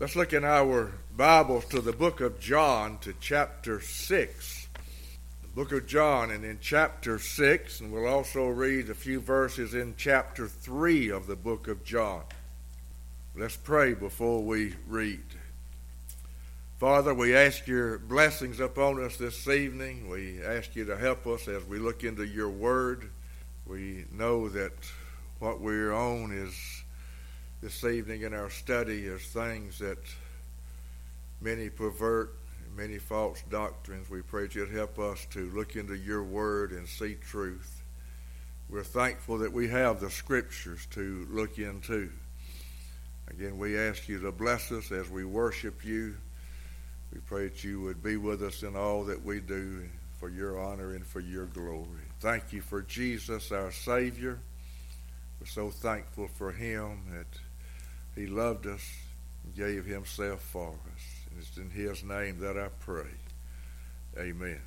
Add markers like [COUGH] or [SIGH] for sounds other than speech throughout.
Let's look in our Bibles to the book of John, to chapter 6. The book of John, and in chapter 6, and we'll also read a few verses in chapter 3 of the book of John. Let's pray before we read. Father, we ask your blessings upon us this evening. We ask you to help us as we look into your word. We know that what we're on is this evening in our study is things that many pervert, many false doctrines. We pray that you'd help us to look into your word and see truth. We're thankful that we have the scriptures to look into. Again, we ask you to bless us as we worship you. We pray that you would be with us in all that we do for your honor and for your glory. Thank you for Jesus, our Savior. We're so thankful for him that he loved us and gave himself for us. And it's in his name that I pray. Amen.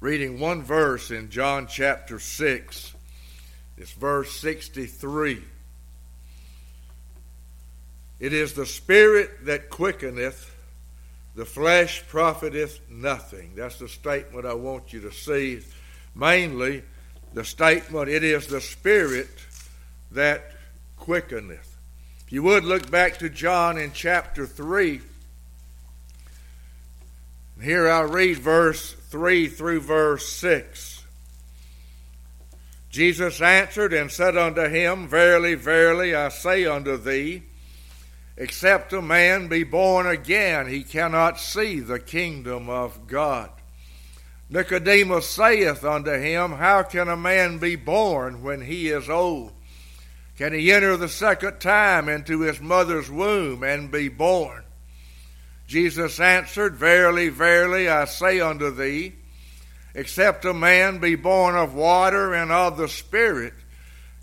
Reading one verse in John chapter 6, it's verse 63. It is the Spirit that quickeneth, the flesh profiteth nothing. That's the statement I want you to see. Mainly, the statement, it is the Spirit that quickeneth. If you would look back to John in chapter 3. Here I'll read verse 3 through verse 6. Jesus answered and said unto him, Verily, verily, I say unto thee, except a man be born again, he cannot see the kingdom of God. Nicodemus saith unto him, How can a man be born when he is old? Can he enter the second time into his mother's womb and be born? Jesus answered, Verily, verily, I say unto thee, except a man be born of water and of the Spirit,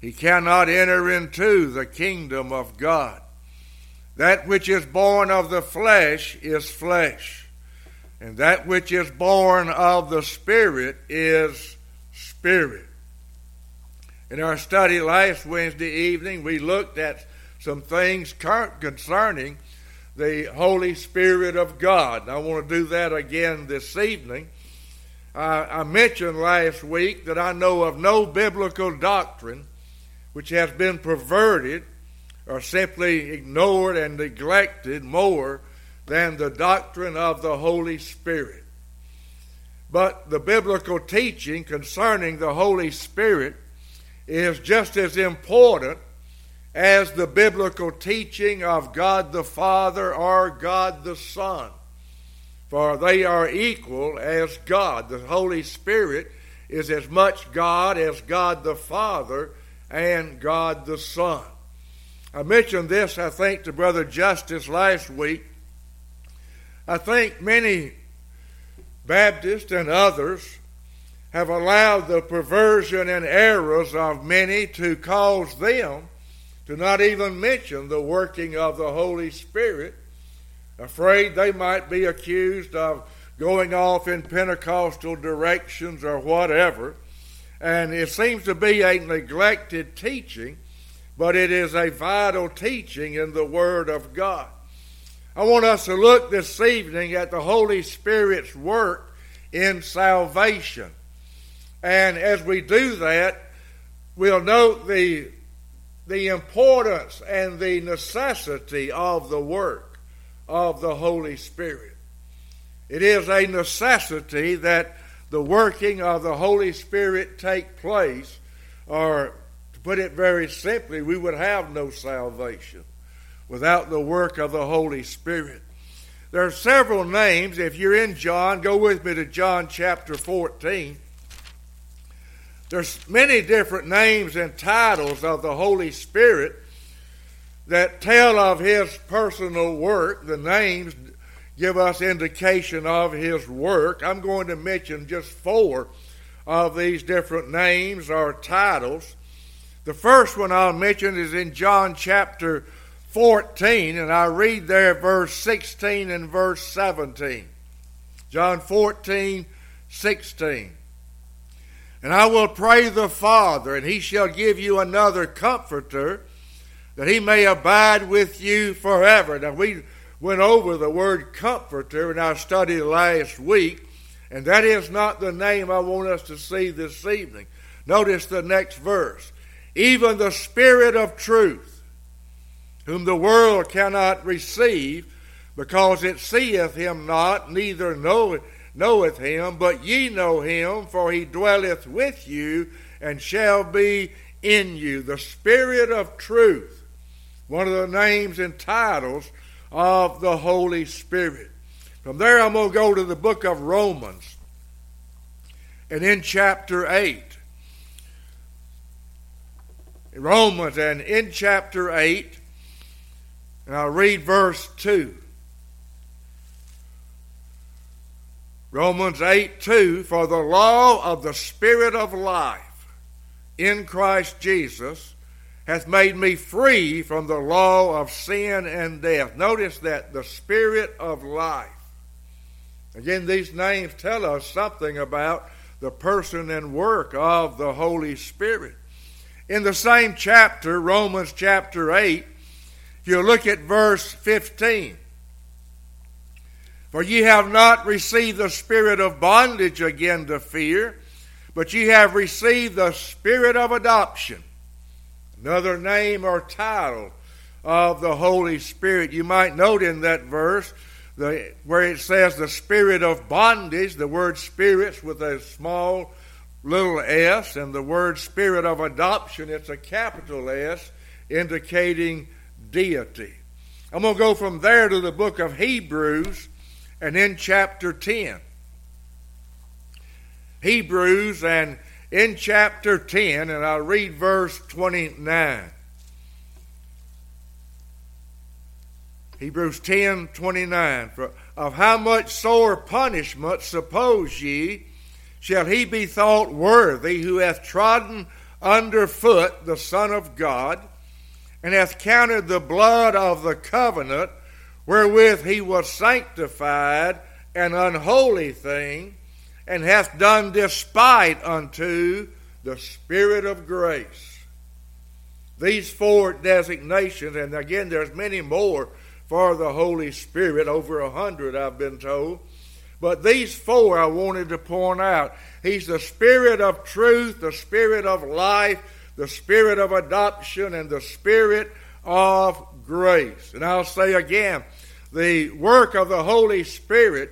he cannot enter into the kingdom of God. That which is born of the flesh is flesh, and that which is born of the Spirit is spirit. In our study last Wednesday evening, we looked at some things concerning the Holy Spirit of God. I want to do that again this evening. I mentioned last week that I know of no biblical doctrine which has been perverted or simply ignored and neglected more than the doctrine of the Holy Spirit. But the biblical teaching concerning the Holy Spirit is just as important as the biblical teaching of God the Father or God the Son. For they are equal as God. The Holy Spirit is as much God as God the Father and God the Son. I mentioned this, I think, to Brother Justice last week. I think many Baptists and others have allowed the perversion and errors of many to cause them to not even mention the working of the Holy Spirit, afraid they might be accused of going off in Pentecostal directions or whatever. And it seems to be a neglected teaching, but it is a vital teaching in the Word of God. I want us to look this evening at the Holy Spirit's work in salvation. And as we do that, we'll note the, the importance and the necessity of the work of the Holy Spirit. It is a necessity that the working of the Holy Spirit take place, or to put it very simply, we would have no salvation without the work of the Holy Spirit. There are several names. If you're in John, go with me to John chapter 14. There's many different names and titles of the Holy Spirit that tell of his personal work. The names give us indication of his work. I'm going to mention just four of these different names or titles. The first one I'll mention is in John chapter 14, and I read there verse 16 and verse 17. John 14, 16. And I will pray the Father, and he shall give you another comforter, that he may abide with you forever. Now, we went over the word comforter in our study last week, and that is not the name I want us to see this evening. Notice the next verse. Even the Spirit of truth, whom the world cannot receive, because it seeth him not, neither knoweth, knoweth him, but ye know him, for he dwelleth with you and shall be in you. The Spirit of truth one of the names and titles of the Holy Spirit. From there, I'm going to go to the book of Romans. And in chapter 8, Romans, and in chapter 8, and I'll read verse 2. Romans 8 2 For the law of the Spirit of life in Christ Jesus hath made me free from the law of sin and death. Notice that the Spirit of life. Again, these names tell us something about the person and work of the Holy Spirit. In the same chapter, Romans chapter 8, if you look at verse 15, for ye have not received the spirit of bondage again to fear, but ye have received the spirit of adoption another name or title of the Holy Spirit. You might note in that verse the, where it says the spirit of bondage, the word spirits with a small little s, and the word spirit of adoption, it's a capital S, indicating deity. I'm going to go from there to the book of Hebrews and in chapter 10. Hebrews and in chapter 10, and I'll read verse 29. Hebrews 10 29. For of how much sore punishment, suppose ye, shall he be thought worthy who hath trodden under foot the Son of God, and hath counted the blood of the covenant wherewith he was sanctified an unholy thing, and hath done despite unto the Spirit of grace. These four designations, and again, there's many more for the Holy Spirit, over a hundred, I've been told. But these four I wanted to point out. He's the Spirit of truth, the Spirit of life, the Spirit of adoption, and the Spirit of grace. And I'll say again, the work of the Holy Spirit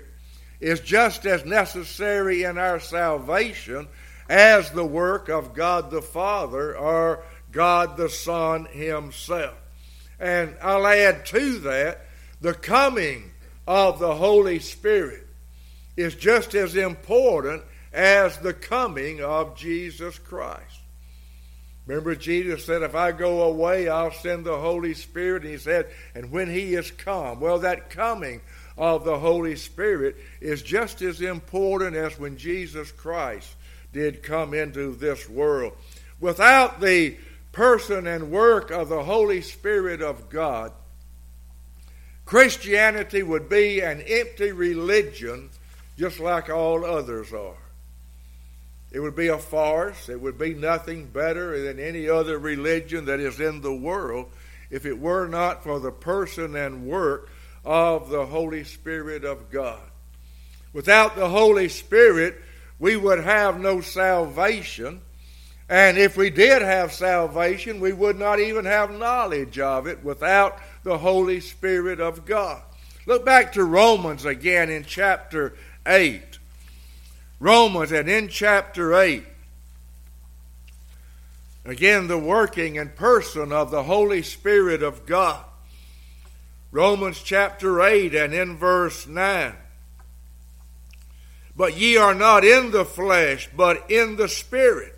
is just as necessary in our salvation as the work of God the Father or God the Son Himself. And I'll add to that the coming of the Holy Spirit is just as important as the coming of Jesus Christ. Remember, Jesus said, If I go away, I'll send the Holy Spirit. And he said, And when he is come, well, that coming of the Holy Spirit is just as important as when Jesus Christ did come into this world. Without the person and work of the Holy Spirit of God, Christianity would be an empty religion just like all others are. It would be a farce. It would be nothing better than any other religion that is in the world if it were not for the person and work of the Holy Spirit of God. Without the Holy Spirit, we would have no salvation. And if we did have salvation, we would not even have knowledge of it without the Holy Spirit of God. Look back to Romans again in chapter 8. Romans, and in chapter 8, again, the working and person of the Holy Spirit of God. Romans chapter 8 and in verse 9. But ye are not in the flesh, but in the Spirit,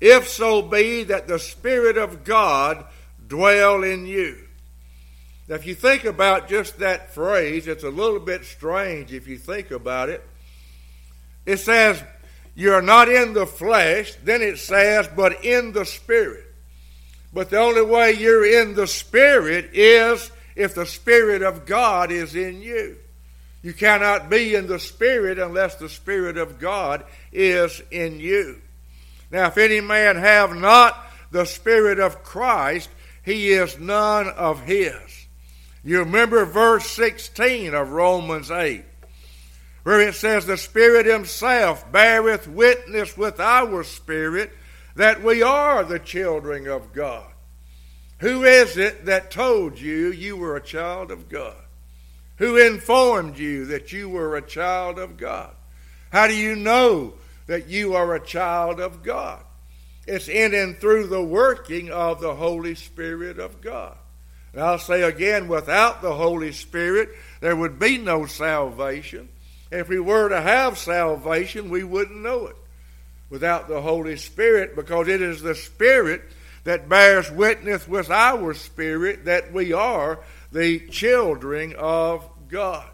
if so be that the Spirit of God dwell in you. Now, if you think about just that phrase, it's a little bit strange if you think about it. It says, You're not in the flesh, then it says, but in the Spirit. But the only way you're in the Spirit is if the Spirit of God is in you. You cannot be in the Spirit unless the Spirit of God is in you. Now, if any man have not the Spirit of Christ, he is none of his. You remember verse 16 of Romans 8, where it says, The Spirit Himself beareth witness with our spirit that we are the children of God. Who is it that told you you were a child of God? Who informed you that you were a child of God? How do you know that you are a child of God? It's in and through the working of the Holy Spirit of God. And I'll say again, without the Holy Spirit, there would be no salvation. If we were to have salvation, we wouldn't know it without the Holy Spirit because it is the Spirit that bears witness with our spirit that we are the children of God.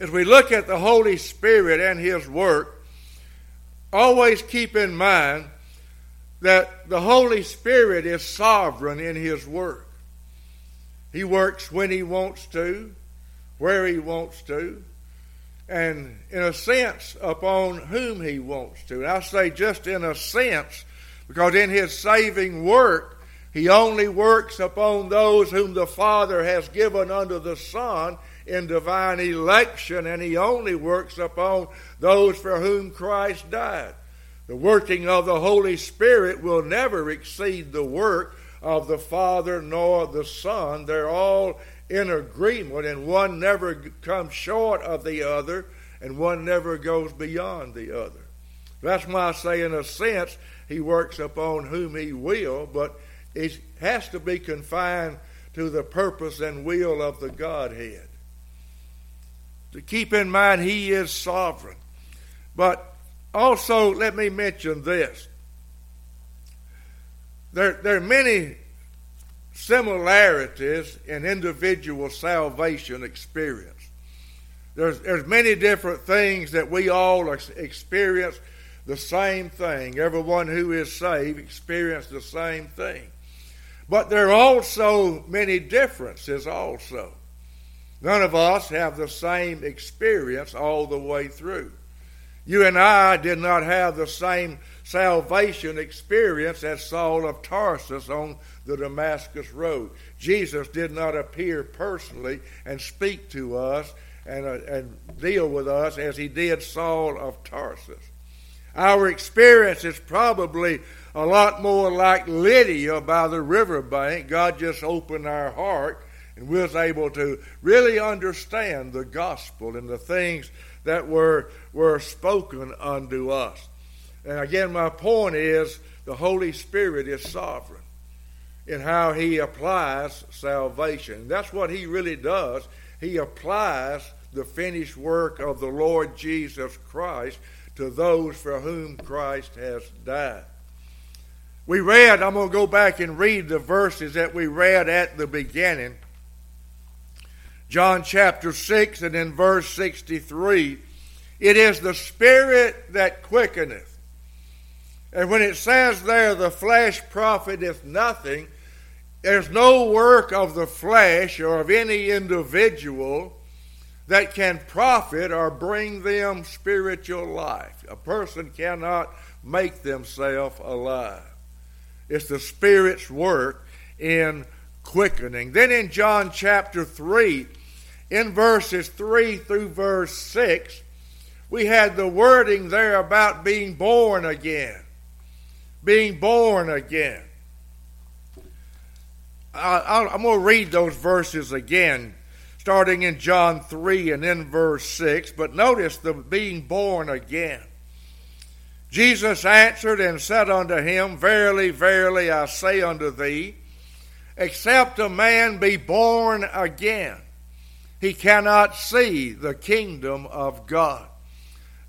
As we look at the Holy Spirit and His work, always keep in mind that the Holy Spirit is sovereign in His work. He works when He wants to, where He wants to, and in a sense upon whom He wants to. And I say just in a sense because in his saving work, he only works upon those whom the Father has given unto the Son in divine election, and he only works upon those for whom Christ died. The working of the Holy Spirit will never exceed the work of the Father nor the Son. They're all in agreement, and one never comes short of the other, and one never goes beyond the other. That's why I say, in a sense, he works upon whom he will, but it has to be confined to the purpose and will of the Godhead. To keep in mind, he is sovereign. But also, let me mention this. There, there are many similarities in individual salvation experience. There's, there's many different things that we all experience the same thing. Everyone who is saved experienced the same thing. But there are also many differences also. None of us have the same experience all the way through. You and I did not have the same salvation experience as Saul of Tarsus on the Damascus Road. Jesus did not appear personally and speak to us and, uh, and deal with us as he did Saul of Tarsus. Our experience is probably a lot more like Lydia by the riverbank. God just opened our heart and we was able to really understand the gospel and the things that were, were spoken unto us. And again, my point is the Holy Spirit is sovereign in how he applies salvation. That's what he really does. He applies the finished work of the Lord Jesus Christ to those for whom Christ has died. We read, I'm going to go back and read the verses that we read at the beginning. John chapter 6 and in verse 63. It is the Spirit that quickeneth. And when it says there, the flesh profiteth nothing, there's no work of the flesh or of any individual that can profit or bring them spiritual life. A person cannot make themselves alive. It's the Spirit's work in quickening. Then in John chapter 3, in verses 3 through verse 6, we had the wording there about being born again. Being born again. I, am going to read those verses again starting in John 3 and in verse 6. But notice the being born again. Jesus answered and said unto him, Verily, verily, I say unto thee, except a man be born again, he cannot see the kingdom of God.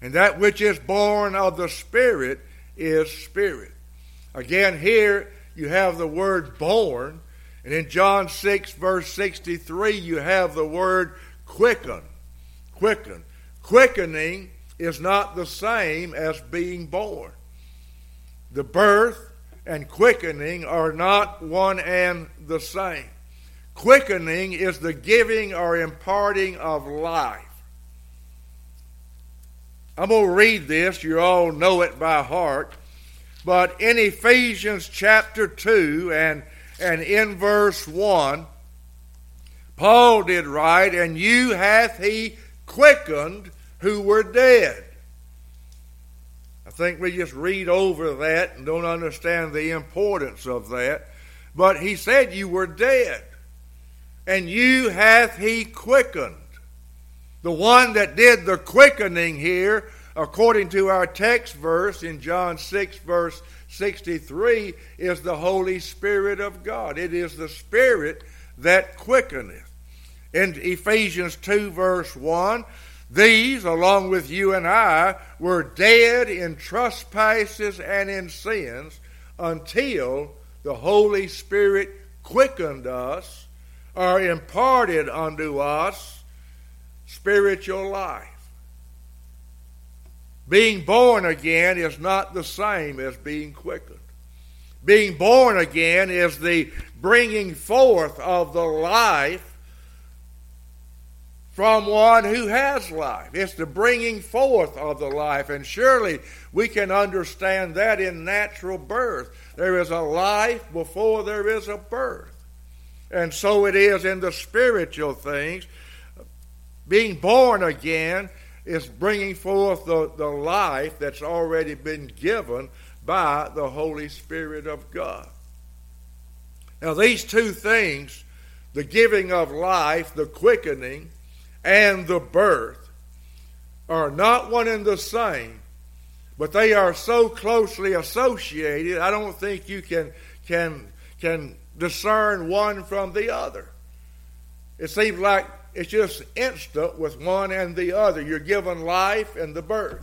and that which is born of the spirit is spirit. Again, here you have the word born, And in John 6, verse 63, you have the word quicken. Quicken. Quickening is not the same as being born. The birth and quickening are not one and the same. Quickening is the giving or imparting of life. I'm going to read this. You all know it by heart. But in Ephesians chapter 2 and, and in verse 1, Paul did write, And you hath he quickened who were dead. I think we just read over that and don't understand the importance of that. But he said, You were dead, and you hath he quickened. The one that did the quickening here, according to our text verse in John 6, verse 63, is the Holy Spirit of God. It is the Spirit that quickeneth. In Ephesians 2, verse 1, these, along with you and I, were dead in trespasses and in sins until the Holy Spirit quickened us or imparted unto us spiritual life. Being born again is not the same as being quickened. Being born again is the bringing forth of the life from one who has life. It's the bringing forth of the life. And surely we can understand that in natural birth. There is a life before there is a birth. And so it is in the spiritual things. Being born again is bringing forth the, the life that's already been given by the Holy Spirit of God. Now, these two things, the giving of life, the quickening, and the birth are not one and the same, but they are so closely associated, I don't think you can, can, can discern one from the other. It seems like it's just instant with one and the other. You're given life and the birth.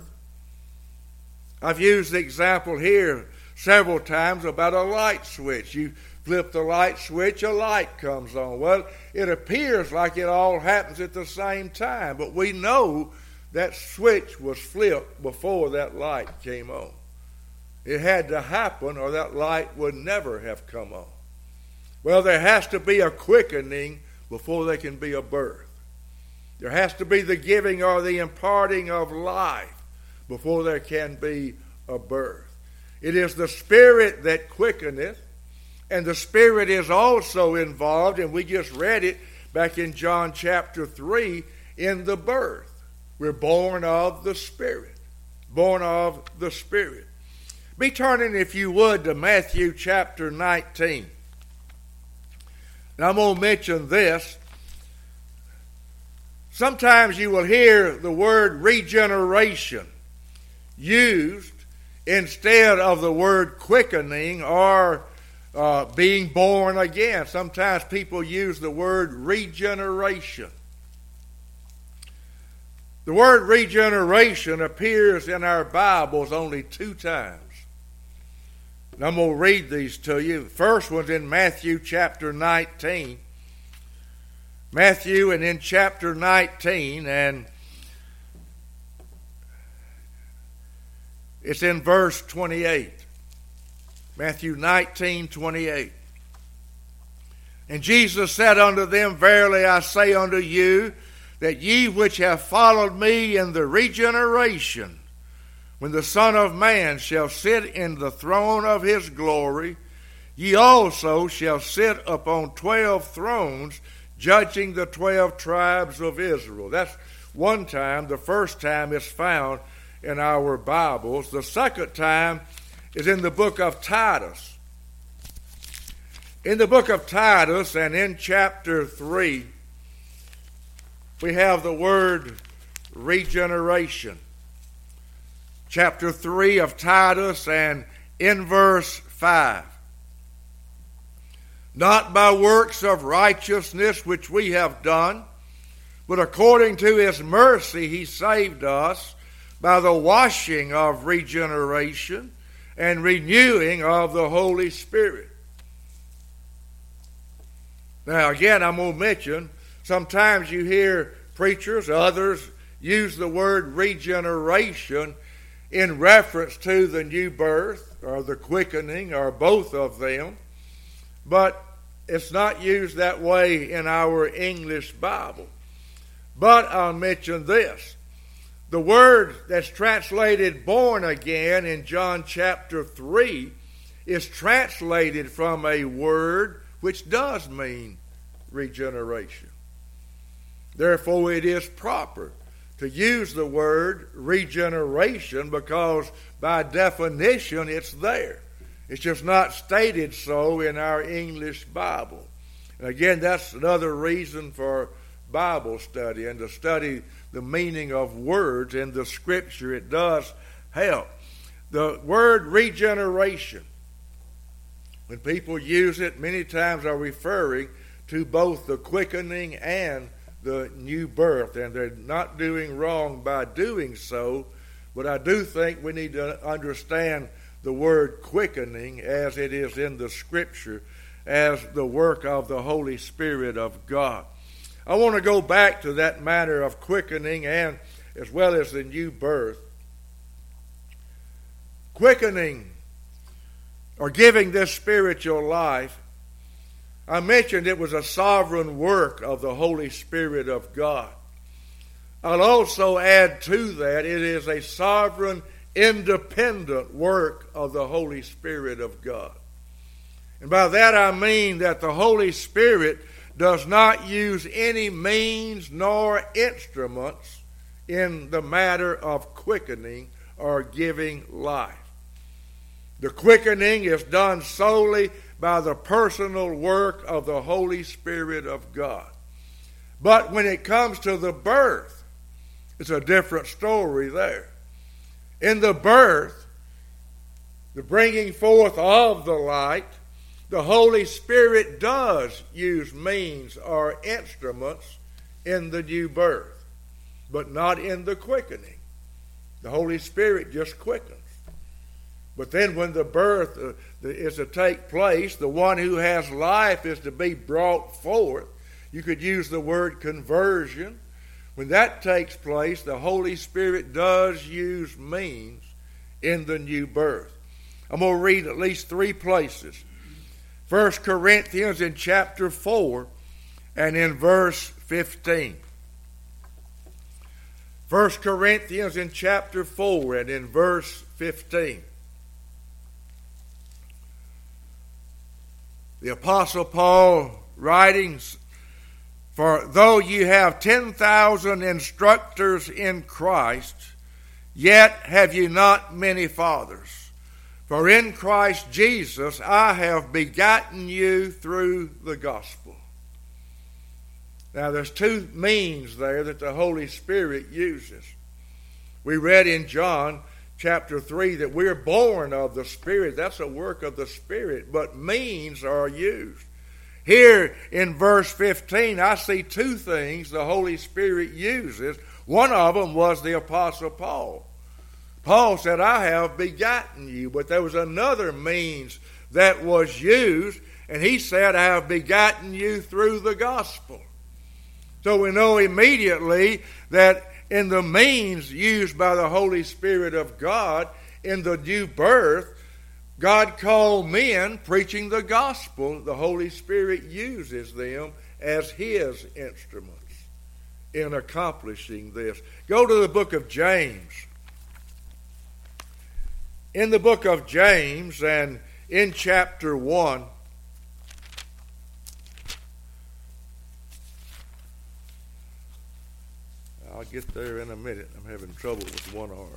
I've used the example here several times about a light switch. You flip the light switch, a light comes on. Well, it appears like it all happens at the same time, but we know that switch was flipped before that light came on. It had to happen, or that light would never have come on. Well, there has to be a quickening before there can be a birth. There has to be the giving or the imparting of life before there can be a birth. It is the Spirit that quickeneth, and the Spirit is also involved, and we just read it back in John chapter 3 in the birth. We're born of the Spirit. Born of the Spirit. Be turning, if you would, to Matthew chapter 19. Now, I'm going to mention this. Sometimes you will hear the word regeneration used instead of the word quickening or uh, being born again. Sometimes people use the word regeneration. The word regeneration appears in our Bibles only two times. And I'm going to read these to you. The first one's in Matthew chapter 19. Matthew and in chapter 19, and it's in verse 28. Matthew 19, 28. And Jesus said unto them, Verily I say unto you, that ye which have followed me in the regeneration, when the Son of Man shall sit in the throne of his glory, ye also shall sit upon twelve thrones, judging the twelve tribes of Israel. That's one time. The first time is found in our Bibles. The second time is in the book of Titus. In the book of Titus and in chapter 3, we have the word regeneration. Chapter 3 of Titus and in verse 5. Not by works of righteousness which we have done, but according to his mercy he saved us by the washing of regeneration and renewing of the Holy Spirit. Now, again, I'm going to mention sometimes you hear preachers, others use the word regeneration in reference to the new birth or the quickening or both of them, but it's not used that way in our English Bible. But I'll mention this. The word that's translated born again in John chapter 3 is translated from a word which does mean regeneration. Therefore, it is proper to use the word regeneration because by definition it's there. It's just not stated so in our English Bible. And again, that's another reason for Bible study and to study the meaning of words in the Scripture. It does help. The word regeneration, when people use it, many times are referring to both the quickening and the new birth, and they're not doing wrong by doing so. But I do think we need to understand the word quickening as it is in the Scripture as the work of the Holy Spirit of God. I want to go back to that matter of quickening and as well as the new birth. Quickening or giving this spiritual life I mentioned it was a sovereign work of the Holy Spirit of God. I'll also add to that it is a sovereign, independent work of the Holy Spirit of God. And by that I mean that the Holy Spirit does not use any means nor instruments in the matter of quickening or giving life. The quickening is done solely by the personal work of the Holy Spirit of God. But when it comes to the birth, it's a different story there. In the birth, the bringing forth of the light, the Holy Spirit does use means or instruments in the new birth, but not in the quickening. The Holy Spirit just quickens. But then, when the birth uh, is to take place, the one who has life is to be brought forth. You could use the word conversion. When that takes place, the Holy Spirit does use means in the new birth. I'm going to read at least three places. First Corinthians in chapter 4 and in verse 15. First Corinthians in chapter 4 and in verse 15. The Apostle Paul writings, For though you have 10,000 instructors in Christ, yet have you not many fathers. For in Christ Jesus I have begotten you through the gospel. Now, there's two means there that the Holy Spirit uses. We read in John chapter 3 that we're born of the Spirit. That's a work of the Spirit, but means are used. Here in verse 15, I see two things the Holy Spirit uses. One of them was the Apostle Paul. Paul said, I have begotten you, but there was another means that was used, and he said, I have begotten you through the gospel. So we know immediately that in the means used by the Holy Spirit of God in the new birth, God called men preaching the gospel. The Holy Spirit uses them as His instruments in accomplishing this. Go to the book of James. In the book of James and in chapter 1, I'll get there in a minute. I'm having trouble with one arm.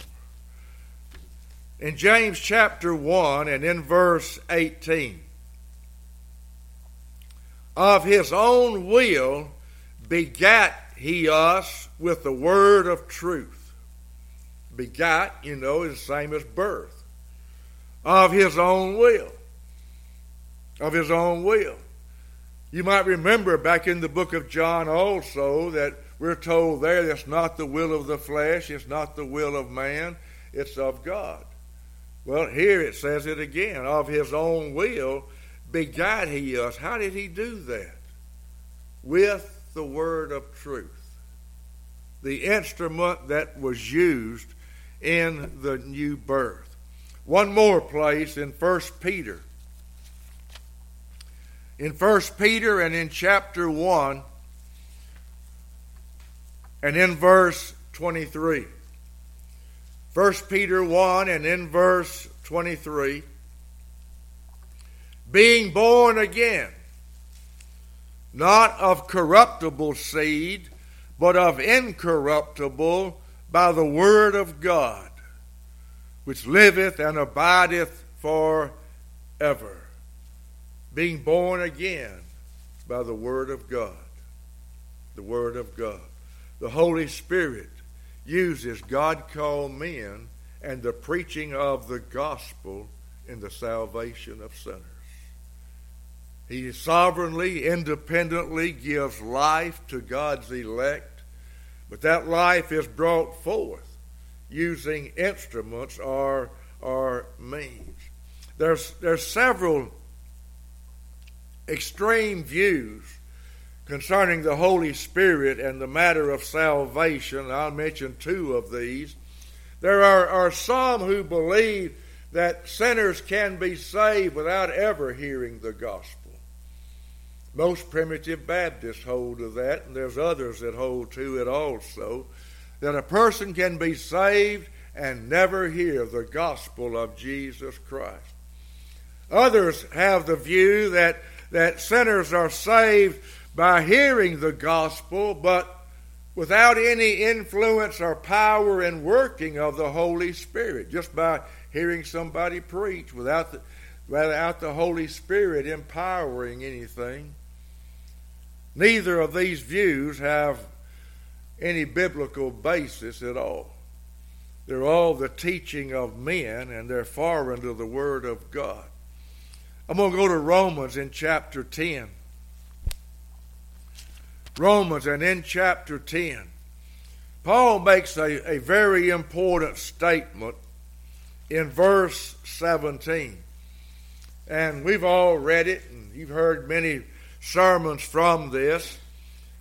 In James chapter 1 and in verse 18, of his own will begat he us with the word of truth. Begat, you know, is the same as birth. Of his own will. Of his own will. You might remember back in the book of John also that we're told there that's not the will of the flesh, it's not the will of man, it's of God. Well, here it says it again of his own will begat he us. How did he do that? with the word of truth. The instrument that was used in the new birth. One more place in 1 Peter. In 1 Peter and in chapter 1 and in verse 23. 1 Peter 1 and in verse 23. Being born again, not of corruptible seed, but of incorruptible by the word of God, which liveth and abideth for ever. Being born again by the word of God. The word of God. The Holy Spirit uses God called men and the preaching of the gospel in the salvation of sinners. He sovereignly, independently gives life to God's elect, but that life is brought forth using instruments or, or means. There's, there's several extreme views concerning the Holy Spirit and the matter of salvation. I'll mention two of these. There are, are some who believe that sinners can be saved without ever hearing the gospel. Most primitive Baptists hold to that, and there's others that hold to it also, that a person can be saved and never hear the gospel of Jesus Christ. Others have the view that, that sinners are saved by hearing the gospel, but without any influence or power and working of the Holy Spirit, just by hearing somebody preach without the, without the Holy Spirit empowering anything. Neither of these views have any biblical basis at all. They're all the teaching of men, and they're foreign to the Word of God. I'm going to go to Romans in chapter 10. Romans, and in chapter 10, Paul makes a, a very important statement in verse 17. And we've all read it, and you've heard many sermons from this.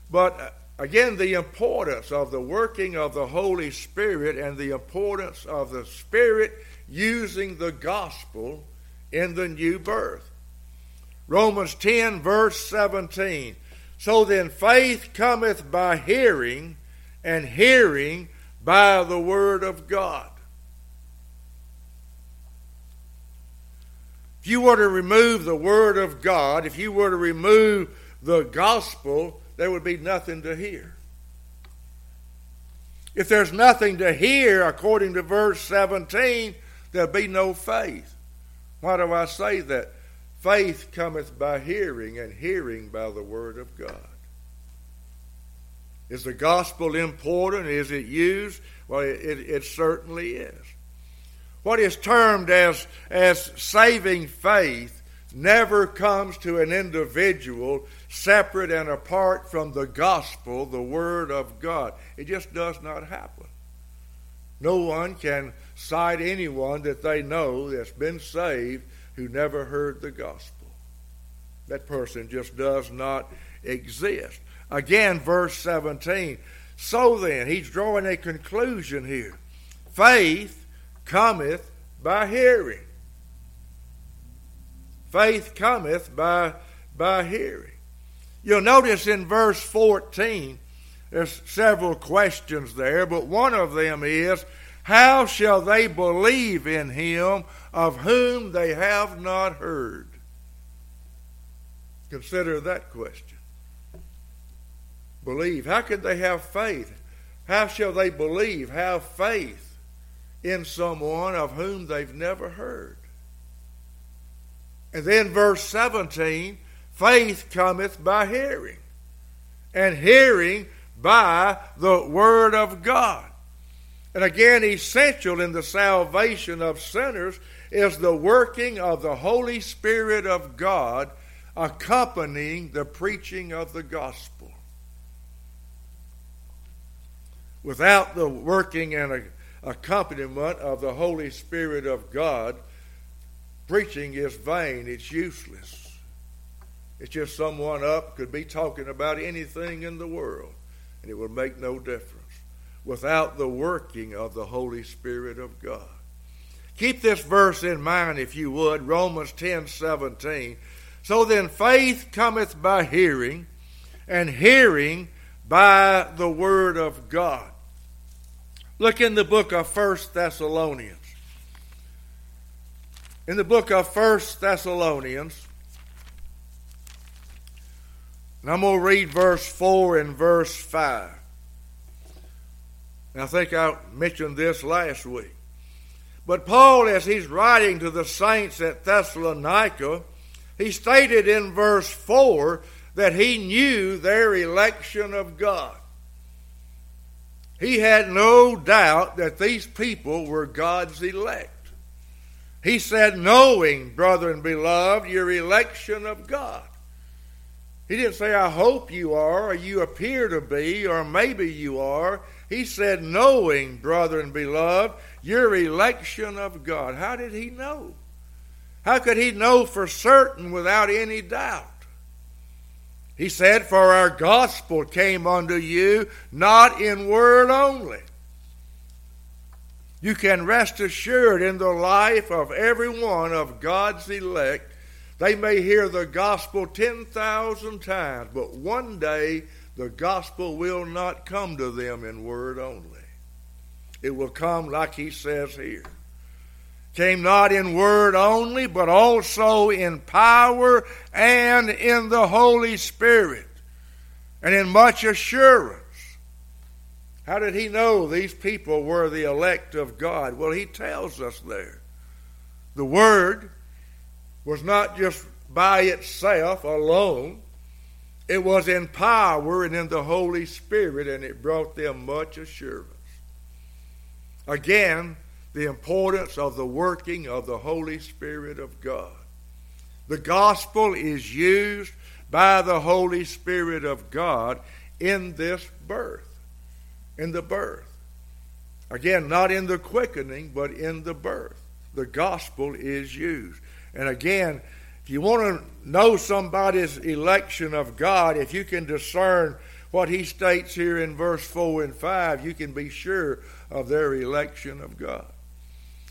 But uh, again, the importance of the working of the Holy Spirit and the importance of the Spirit using the gospel in the new birth. Romans 10, verse 17. So then faith cometh by hearing, and hearing by the word of God. If you were to remove the Word of God, if you were to remove the gospel, there would be nothing to hear. If there's nothing to hear, according to verse 17, there'll be no faith. Why do I say that? Faith cometh by hearing, and hearing by the Word of God. Is the gospel important? Is it used? Well, it, it, it certainly is. What is termed as, as saving faith never comes to an individual separate and apart from the gospel, the Word of God. It just does not happen. No one can cite anyone that they know that's been saved who never heard the gospel. That person just does not exist. Again, verse 17. So then, he's drawing a conclusion here. Faith cometh by hearing. Faith cometh by, by hearing. You'll notice in verse 14, there's several questions there, but one of them is, How shall they believe in him of whom they have not heard? Consider that question. Believe. How can they have faith? How shall they believe, have faith in someone of whom they've never heard. And then verse 17 faith cometh by hearing, and hearing by the Word of God. And again, essential in the salvation of sinners is the working of the Holy Spirit of God accompanying the preaching of the gospel. Without the working and accompaniment of the Holy Spirit of God, preaching is vain, it's useless. It's just someone up could be talking about anything in the world, and it would make no difference without the working of the Holy Spirit of God. Keep this verse in mind, if you would, Romans 10 17. So then faith cometh by hearing, and hearing by the word of God. Look in the book of First Thessalonians. In the book of First Thessalonians, and I'm going to read verse 4 and verse 5. And I think I mentioned this last week. But Paul, as he's writing to the saints at Thessalonica, he stated in verse 4 that he knew their election of God. He had no doubt that these people were God's elect. He said, knowing, brethren beloved, your election of God. He didn't say, I hope you are, or you appear to be, or maybe you are. He said, knowing, brethren beloved, your election of God. How did he know? How could he know for certain without any doubt? He said, For our gospel came unto you not in word only. You can rest assured in the life of every one of God's elect they may hear the gospel 10,000 times, but one day the gospel will not come to them in word only. It will come like he says here. Came not in word only, but also in power and in the Holy Spirit, and in much assurance. How did he know these people were the elect of God? Well, he tells us there. The Word was not just by itself alone, it was in power and in the Holy Spirit, and it brought them much assurance. Again, the importance of the working of the Holy Spirit of God. The gospel is used by the Holy Spirit of God in this birth, in the birth. Again, not in the quickening, but in the birth. The gospel is used. And again, if you want to know somebody's election of God, if you can discern what he states here in verse 4 and 5, you can be sure of their election of God.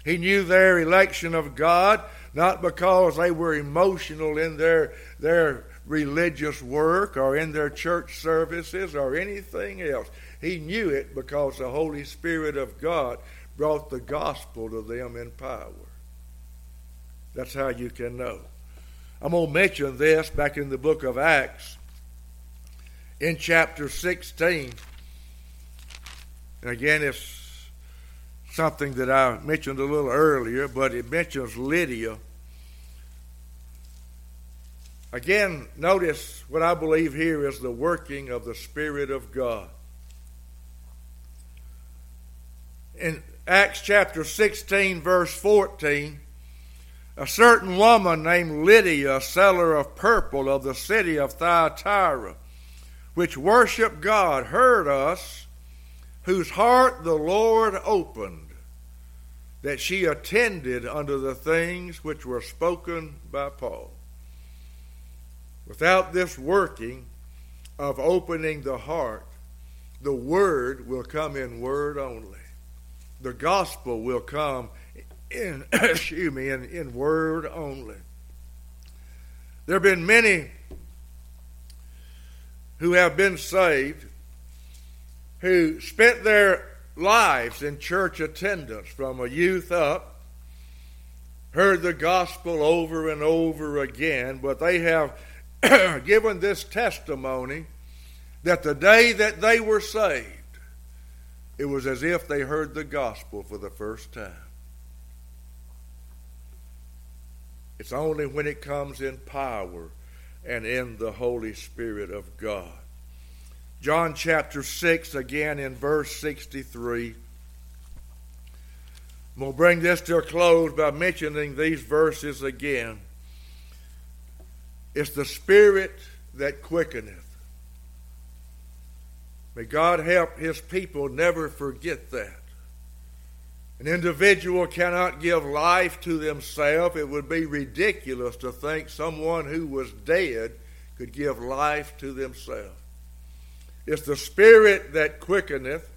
He knew their election of God not because they were emotional in their, their religious work or in their church services or anything else. He knew it because the Holy Spirit of God brought the gospel to them in power. That's how you can know. I'm going to mention this back in the book of Acts in chapter 16. And again, it's something that I mentioned a little earlier, but it mentions Lydia. Again, notice what I believe here is the working of the Spirit of God. In Acts chapter 16, verse 14, a certain woman named Lydia, a seller of purple of the city of Thyatira, which worshiped God, heard us, whose heart the Lord opened, that she attended unto the things which were spoken by Paul. Without this working of opening the heart, the word will come in word only. The gospel will come in [COUGHS] excuse me in, in word only. There have been many who have been saved who spent their lives in church attendance from a youth up, heard the gospel over and over again, but they have [COUGHS] given this testimony that the day that they were saved, it was as if they heard the gospel for the first time. It's only when it comes in power and in the Holy Spirit of God. John chapter 6, again in verse 63. We'll bring this to a close by mentioning these verses again. It's the Spirit that quickeneth. May God help His people never forget that. An individual cannot give life to themselves. It would be ridiculous to think someone who was dead could give life to themselves. It's the Spirit that quickeneth,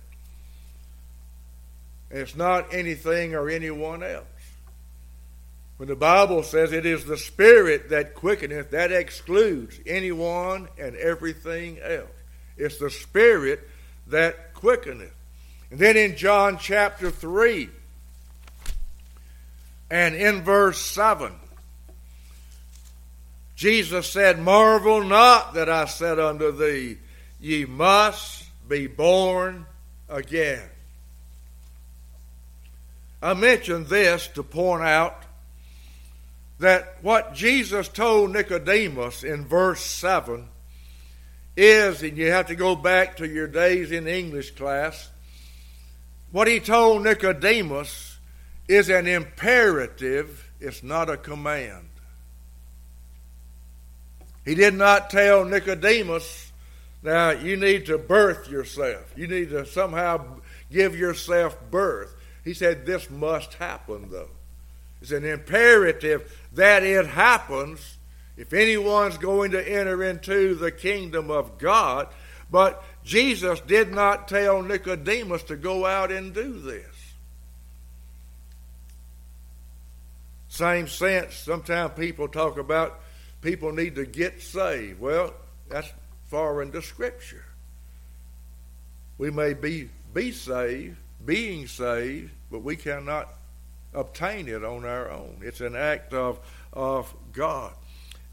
and it's not anything or anyone else. When the Bible says it is the Spirit that quickeneth, that excludes anyone and everything else. It's the Spirit that quickeneth. And then in John chapter 3 and in verse 7, Jesus said, Marvel not that I said unto thee, Ye must be born again. I mention this to point out that what Jesus told Nicodemus in verse 7 is, and you have to go back to your days in English class, what he told Nicodemus is an imperative, it's not a command. He did not tell Nicodemus, now you need to birth yourself. You need to somehow give yourself birth. He said, this must happen, though. It's an imperative that it happens if anyone's going to enter into the kingdom of God. But Jesus did not tell Nicodemus to go out and do this. Same sense, sometimes people talk about people need to get saved. Well, that's foreign to Scripture. We may be, be saved, being saved, but we cannot obtain it on our own. It's an act of, of God.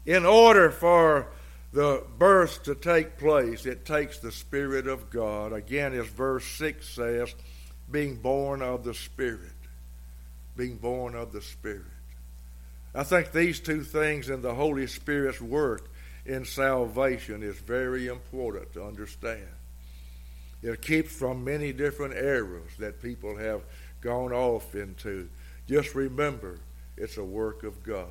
In order for the birth to take place, it takes the Spirit of God. Again, as verse 6 says, being born of the Spirit. Being born of the Spirit. I think these two things in the Holy Spirit's work in salvation is very important to understand. It keeps from many different errors that people have gone off into. Just remember, it's a work of God.